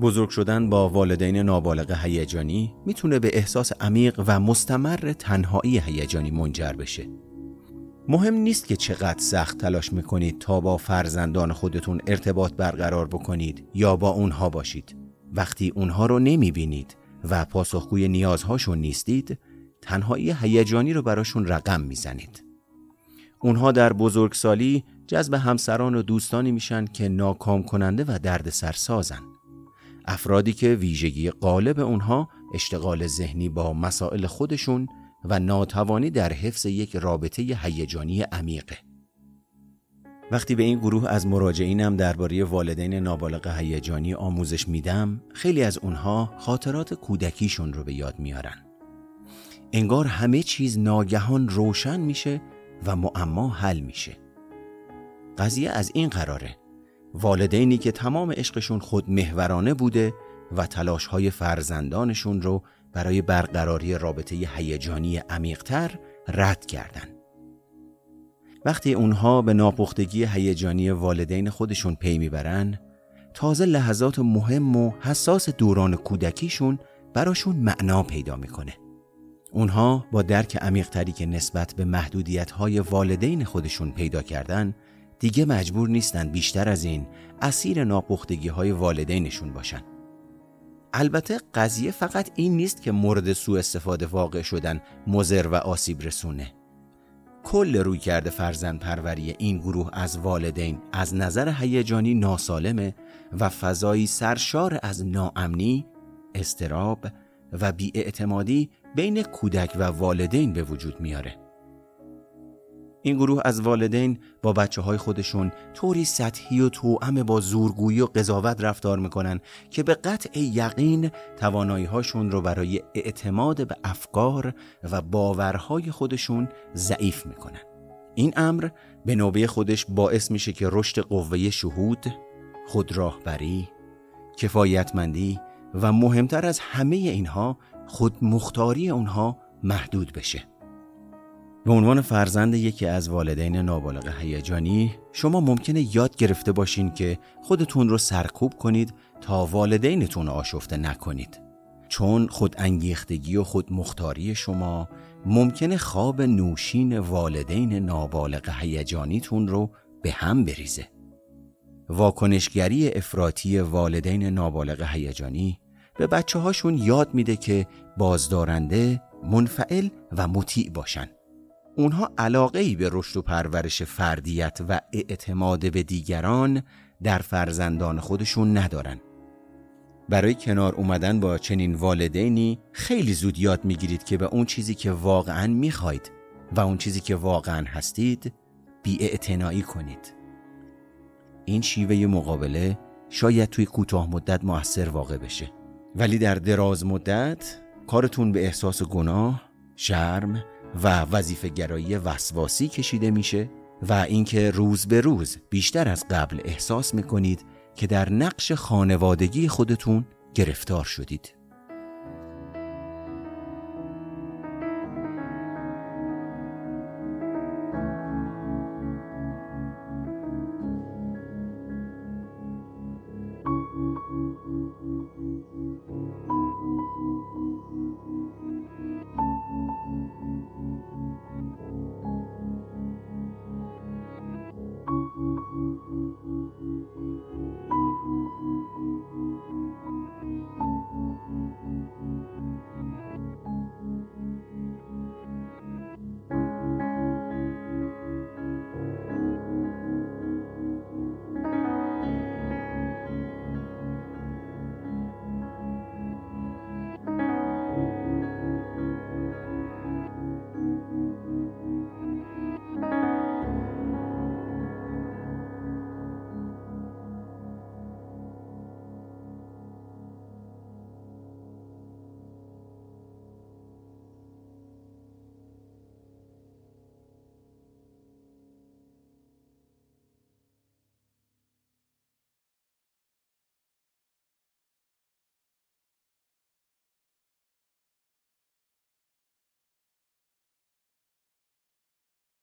بزرگ شدن با والدین نابالغ هیجانی می‌تونه به احساس عمیق و مستمر تنهایی هیجانی منجر بشه. مهم نیست که چقدر سخت تلاش می‌کنید تا با فرزندان خودتون ارتباط برقرار بکنید یا با اونها باشید. وقتی اونها رو نمی‌بینید و پاسخگوی نیازهاشون نیستید، تنهایی هیجانی رو براشون رقم می‌زنید. اونها در بزرگسالی جذب همسران و دوستانی میشن که ناکام کننده و درد سرسازن. افرادی که ویژگی غالب اونها اشتغال ذهنی با مسائل خودشون و ناتوانی در حفظ یک رابطه هیجانی عمیقه. وقتی به این گروه از مراجعینم درباره والدین نابالغ هیجانی آموزش میدم، خیلی از اونها خاطرات کودکیشون رو به یاد میارن. انگار همه چیز ناگهان روشن میشه و معما حل میشه. قضیه از این قراره والدینی که تمام عشقشون خود محورانه بوده و تلاش های فرزندانشون رو برای برقراری رابطه هیجانی عمیقتر رد کردن. وقتی اونها به ناپختگی هیجانی والدین خودشون پی می‌برن تازه لحظات مهم و حساس دوران کودکیشون براشون معنا پیدا می‌کنه. اونها با درک عمیقتری که نسبت به محدودیت های والدین خودشون پیدا کردن دیگه مجبور نیستن بیشتر از این اسیر ناپختگی های والدینشون باشن. البته قضیه فقط این نیست که مورد سوء استفاده واقع شدن مزر و آسیب رسونه. کل روی کرده فرزند پروری این گروه از والدین از نظر هیجانی ناسالمه و فضایی سرشار از ناامنی، استراب و بیاعتمادی بین کودک و والدین به وجود میاره. این گروه از والدین با بچه های خودشون طوری سطحی و توأم با زورگویی و قضاوت رفتار می‌کنن که به قطع یقین توانایی هاشون رو برای اعتماد به افکار و باورهای خودشون ضعیف می‌کنن. این امر به نوبه خودش باعث میشه که رشد قوه شهود، خودراهبری، کفایتمندی و مهمتر از همه اینها خود مختاری اونها محدود بشه. به عنوان فرزند یکی از والدین نابالغ هیجانی شما ممکنه یاد گرفته باشین که خودتون رو سرکوب کنید تا والدینتون آشفته نکنید. چون خود انگیختگی و خود مختاری شما ممکنه خواب نوشین والدین نابالغ هیجانیتون رو به هم بریزه. واکنشگری افراطی والدین نابالغ هیجانی به بچه هاشون یاد میده که بازدارنده، منفعل و مطیع باشن. اونها علاقه ای به رشد و پرورش فردیت و اعتماد به دیگران در فرزندان خودشون ندارن. برای کنار اومدن با چنین والدینی خیلی زود یاد می‌گیرید که به اون چیزی که واقعا می‌خواید و اون چیزی که واقعا هستید بی کنید. این شیوه مقابله شاید توی کوتاه مدت موثر واقع بشه ولی در دراز مدت کارتون به احساس گناه، شرم و وظیفه گرایی وسواسی کشیده میشه و اینکه روز به روز بیشتر از قبل احساس می‌کنید که در نقش خانوادگی خودتون گرفتار شدید.